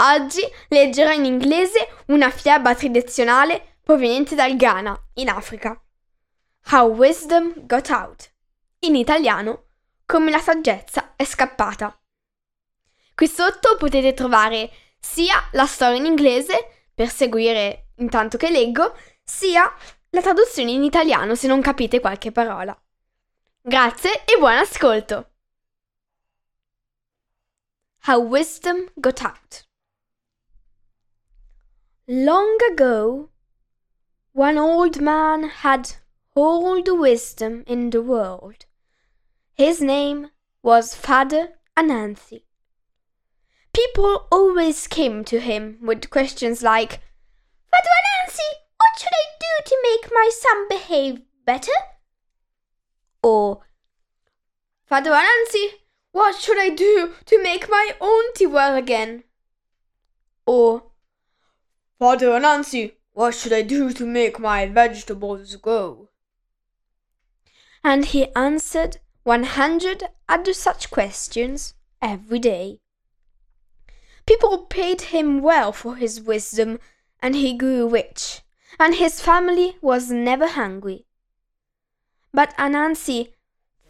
Oggi leggerò in inglese una fiaba tradizionale proveniente dal Ghana, in Africa. How Wisdom Got Out. In italiano, come la saggezza è scappata. Qui sotto potete trovare sia la storia in inglese per seguire intanto che leggo, sia la traduzione in italiano se non capite qualche parola. Grazie e buon ascolto! How Wisdom Got Out. Long ago, one old man had all the wisdom in the world. His name was Father Anansi. People always came to him with questions like, Father Anansi, what should I do to make my son behave better? Or, Father Anansi, what should I do to make my auntie well again? Or, Father Anansi, what should I do to make my vegetables grow? And he answered one hundred other such questions every day. People paid him well for his wisdom, and he grew rich, and his family was never hungry. But Anansi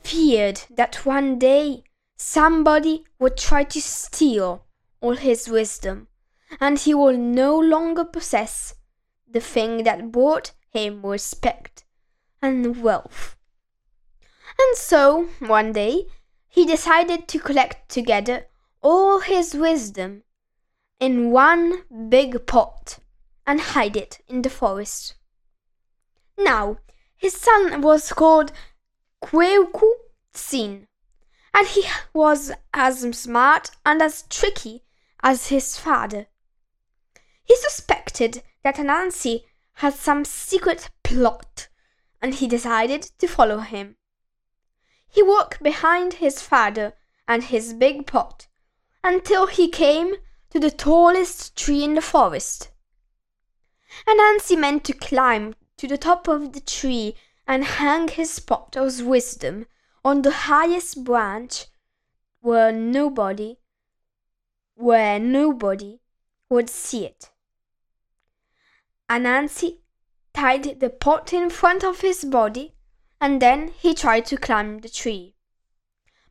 feared that one day somebody would try to steal all his wisdom and he will no longer possess the thing that brought him respect and wealth. And so, one day, he decided to collect together all his wisdom in one big pot and hide it in the forest. Now, his son was called Kweku Tsin, and he was as smart and as tricky as his father. He suspected that Anansi had some secret plot, and he decided to follow him. He walked behind his father and his big pot until he came to the tallest tree in the forest. Anansi meant to climb to the top of the tree and hang his pot of wisdom on the highest branch where nobody where nobody would see it. Anansi tied the pot in front of his body and then he tried to climb the tree.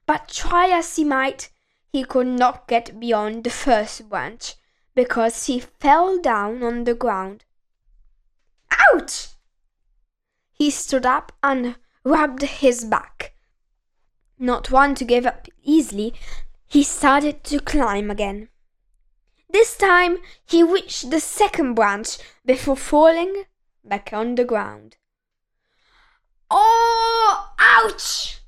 But try as he might, he could not get beyond the first branch because he fell down on the ground. Ouch! He stood up and rubbed his back. Not one to give up easily, he started to climb again. This time he reached the second branch before falling back on the ground. Oh, ouch!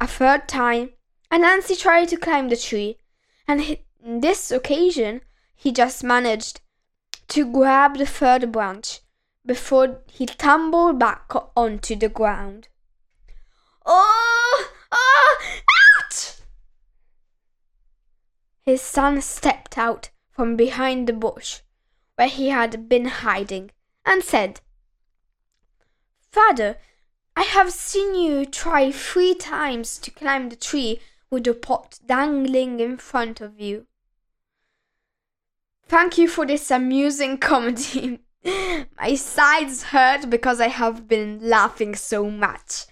A third time, Anansi tried to climb the tree, and he, this occasion he just managed to grab the third branch before he tumbled back onto the ground. Oh, oh, ouch! His son stepped out from behind the bush where he had been hiding and said, Father, I have seen you try three times to climb the tree with the pot dangling in front of you. Thank you for this amusing comedy. My sides hurt because I have been laughing so much.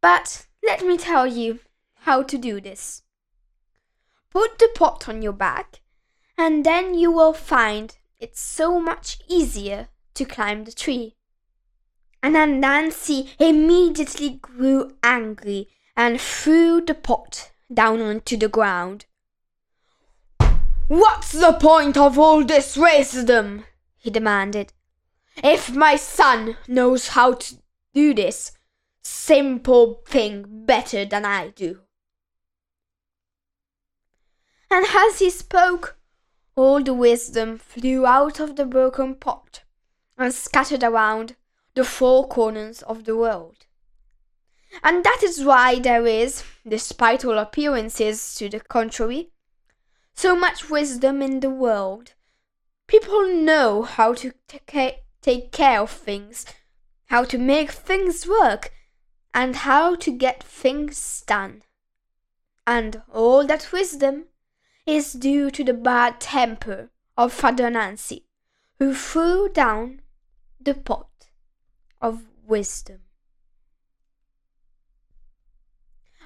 But let me tell you how to do this. Put the pot on your back And then you will find it's so much easier to climb the tree. And Anansi immediately grew angry and threw the pot down onto the ground. What's the point of all this wisdom? he demanded. If my son knows how to do this simple thing better than I do. And as he spoke, all the wisdom flew out of the broken pot and scattered around the four corners of the world. And that is why there is, despite all appearances to the contrary, so much wisdom in the world. People know how to take care of things, how to make things work, and how to get things done. And all that wisdom is due to the bad temper of Father Anansi, who threw down the pot of wisdom.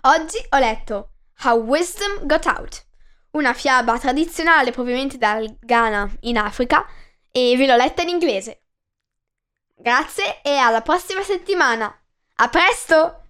Oggi ho letto How Wisdom Got Out, una fiaba tradizionale proveniente dal Ghana in Africa e ve l'ho letta in inglese. Grazie e alla prossima settimana. A presto!